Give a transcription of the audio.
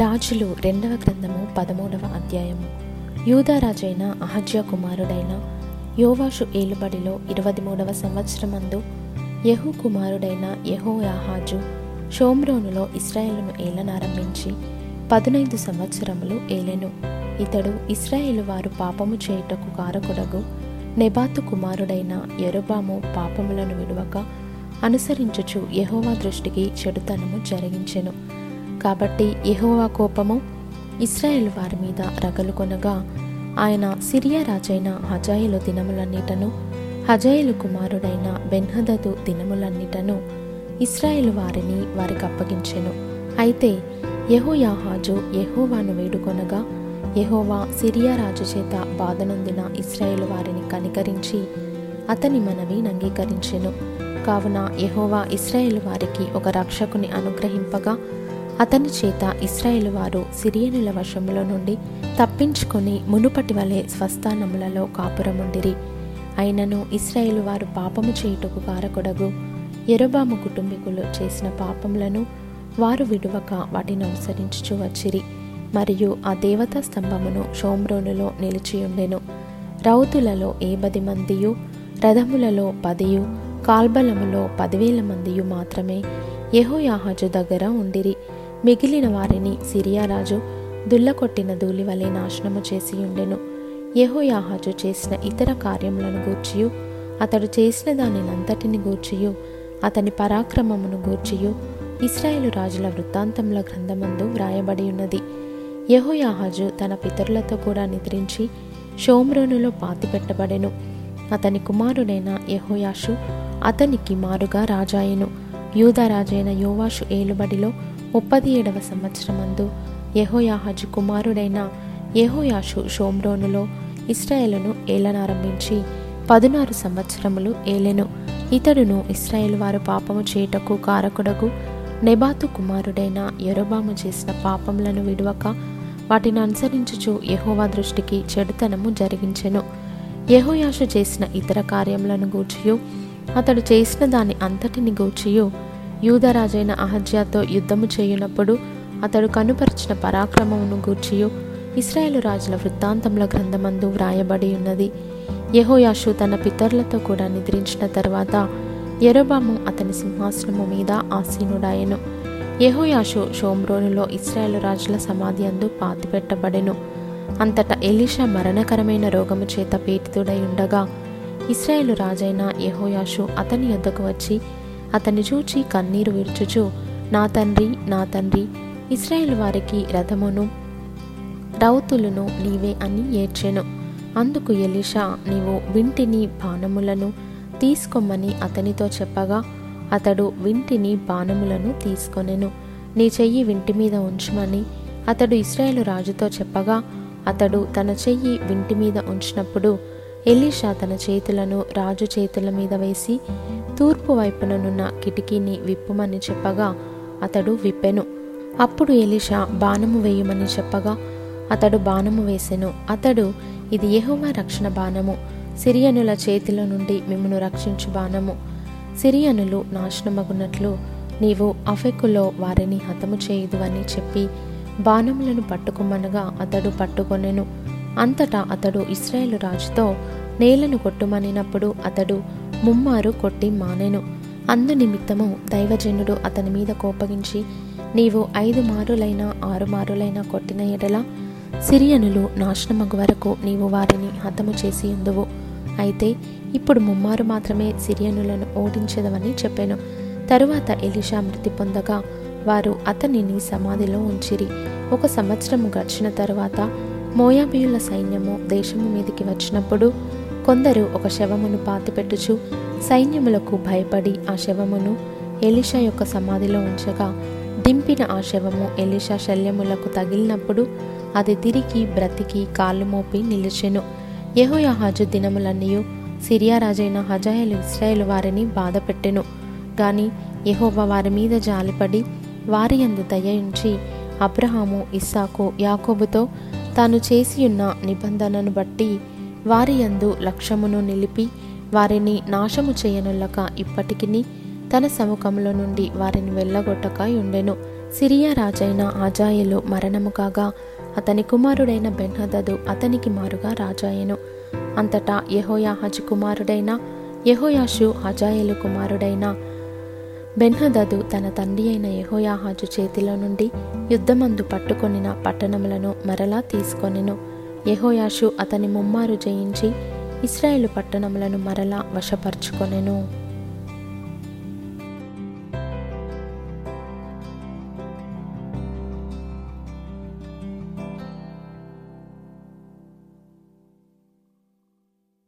రాజులు రెండవ గ్రంథము పదమూడవ అధ్యాయము యూదారాజైన అహజ్య కుమారుడైన యోవాషు ఏలుబడిలో ఇరవై మూడవ సంవత్సరమందు యహు కుమారుడైన యహోయాహాజు షోమ్రోనులో ఇస్రాయేలును ఏలనారంభించి పదునైదు సంవత్సరములు ఏలెను. ఇతడు ఇస్రాయేలు వారు పాపము చేయుటకు కారకుడగు నెబాతు కుమారుడైన యరుబాము పాపములను విడువక అనుసరించుచు యహోవా దృష్టికి చెడుతనము జరిగించెను. కాబట్టి యహోవా కోపము ఇస్రాయేల్ వారి మీద రగలుకొనగా ఆయన సిరియా రాజైన హజాయిలు దినములన్నిటను హజాయిలు కుమారుడైన బెన్హదదు దినములన్నిటను ఇస్రాయేల్ వారిని వారికి అప్పగించెను. అయితే యహోయాహాజు యహోవాను వేడుకొనగా యహోవా సిరియా రాజు చేత బాధనొందిన ఇస్రాయేల్ వారిని కనికరించి అతని మనవి అంగీకరించెను. కావున యహోవా ఇస్రాయేల్ వారికి ఒక రక్షకుని అనుగ్రహింపగా అతని చేత ఇస్రాయేల్ వారు సిరియనుల వశములో నుండి తప్పించుకొని మునుపటి వలె స్వస్థానములలో కాపురముండిరి. అయినను ఇస్రాయేల్ వారు పాపము చేయుటకు కారకొడగు ఎరబాము కుటుంబీకులు చేసిన పాపములను వారు విడువక వాటిని అనుసరించుచు వచ్చిరి. మరియు ఆ దేవతా స్తంభమును షోమ్రోనులో నిలిచియుండెను రౌతులలో ఏ పది మందియు రథములలో పదియు కాల్బలములో పదివేల మందియు మాత్రమే యహోయాహజు దగ్గర ఉండిరి. మిగిలిన వారిని సిరియా రాజు దుల్లకొట్టిన ధూళి వలె నాశనము చేసి ఉండెను. యహోయాహాజు చేసిన ఇతర కార్యములను గూర్చియు అతడు చేసిన దానినంతటిని గూర్చియు అతని పరాక్రమమును గూర్చియు ఇస్రాయేలు రాజుల వృత్తాంతముల గ్రంథమందు వ్రాయబడి ఉన్నది యహోయాహాజు తన పితరులతో కూడా నిద్రించి షోమ్రోనులో పాతిపెట్టబడెను. అతని కుమారుడైన యహోయాషు అతనికి మారుగా రాజాయెను. యూదరాజైన యోవాషు ఏలుబడిలో ముప్పది ఏడవ సంవత్సరమందు యహోయాహజు కుమారుడైన యహోయాషు షోమ్రోనులో ఇస్రాయేలును ఏలనారంభించి పదునారు సంవత్సరములు ఏలెను. ఇతడును ఇస్రాయేల్ వారు పాపము చేయుటకు కారకుడకు నెబాతు కుమారుడైన యరోబాము చేసిన పాపములను విడువక వాటిని అనుసరించుచు యహోవా దృష్టికి చెడుతనము జరిగించెను. యహోయాషు చేసిన ఇతర కార్యములను గూర్చియు అతడు చేసిన దాని అంతటిని గూర్చియు యూదరాజైన అహజ్యాతో యుద్ధము చేయునప్పుడు అతడు కనుపరిచిన పరాక్రమమును గూర్చియు ఇస్రాయేలు రాజుల వృత్తాంతముల గ్రంథమందు వ్రాయబడి ఉన్నది. యహోయాషు తన పితరులతో కూడా నిద్రించిన తర్వాత ఎరోబాము అతని సింహాసనము మీద ఆసీనుడాయెను యెహోయాషు షోమ్రోనులో ఇస్రాయేలు రాజుల సమాధి అందు పాతిపెట్టబడెను. అంతటా ఎలీషా మరణకరమైన రోగము చేత పీడితుడై ఉండగా ఇస్రాయేలు రాజైన యహోయాషు అతని యొద్దకు వచ్చి అతన్ని చూచి కన్నీరు విడుచుచు నా తండ్రి నా తండ్రి ఇస్రాయేల్ వారికి రథమును రౌతులను నీవే అని ఏడ్చెను. అందుకు ఎలిషా నీవు వింటిని బాణములను తీసుకోమని అతనితో చెప్పగా అతడు వింటిని బాణములను తీసుకొనెను. నీ చెయ్యి వింటి మీద ఉంచమని అతడు ఇస్రాయేలు రాజుతో చెప్పగా అతడు తన చెయ్యి వింటి మీద ఉంచినప్పుడు ఎలీషా తన చేతులను రాజు చేతుల మీద వేసి తూర్పు వైపుననున్న కిటికీని విప్పుమని చెప్పగా అతడు విప్పెను. అప్పుడు ఎలీషా బాణము వేయమని చెప్పగా అతడు బాణము వేసెను. అతడు ఇది యెహోవా రక్షణ బాణము. సిరియనుల చేతిలో నుండి మిమ్మను రక్షించు బాణము. సిరియనులు నాశనమగునట్లు నీవు అఫెకులో వారిని హతము చేయుదు అని చెప్పి బాణములను పట్టుకోమనగా అతడు పట్టుకొనెను. అంతటా అతడు ఇస్రాయేలు రాజుతో నేలను కొట్టుమనినప్పుడు అతడు ముమ్మారు కొట్టి మానెను. అందు నిమిత్తము దైవజనుడు అతని మీద కోపగించి నీవు ఐదు మారులైనా ఆరు మారులైనా కొట్టిన ఎడల సిరియనులు నాశనమగు వరకు నీవు వారిని హతము చేసి ఉందువు. అయితే ఇప్పుడు ముమ్మారు మాత్రమే సిరియనులను ఓడించదవని చెప్పాను. తరువాత ఎలిషా మృతి పొందగా వారు అతనిని సమాధిలో ఉంచిరి. ఒక సంవత్సరము గడిచిన తరువాత మోయాబియుల సైన్యము దేశము మీదికి వచ్చినప్పుడు కొందరు ఒక శవమును పాతిపెట్టుచు సైన్యములకు భయపడి ఆ శవమును ఎలిషా యొక్క సమాధిలో ఉంచగా దింపిన ఆ శవము ఎలిషా శల్యములకు తగిలినప్పుడు అది తిరిగి బ్రతికి కాళ్ళు మోపి నిలిచెను. యెహోయాహాజు దినములన్నీయు సిరియా రాజైన హజాయలు వారిని బాధపెట్టెను. గాని యహోవ వారి మీద జాలిపడి వారి అందు దయయుంచి అబ్రహాము ఇస్సాకు యాకోబుతో తాను చేసియున్న నిబంధనను బట్టి వారి యందు లక్ష్యమును నిలిపి వారిని నాశము చేయనులక ఇప్పటికిని తన సముఖంలో నుండి వారిని వెళ్ళగొట్టక ఉండెను సిరియా రాజైన ఆజాయలు మరణము కాగా అతని కుమారుడైన బెన్హదదు అతనికి మారుగా రాజాయెను. అంతటా యెహోయాహాజు కుమారుడైన యహోయాషు హజాయలు కుమారుడైన బెన్హదదు తన తండ్రి అయిన యహోయాహాజు చేతిలో నుండి యుద్ధమందు పట్టుకొనిన పట్టణములను మరలా తీసుకొనెను. యహోయాషు అతని ముమ్మారు జయించి ఇస్రాయేలు పట్టణములను మరలా వశపరుచుకొనెను.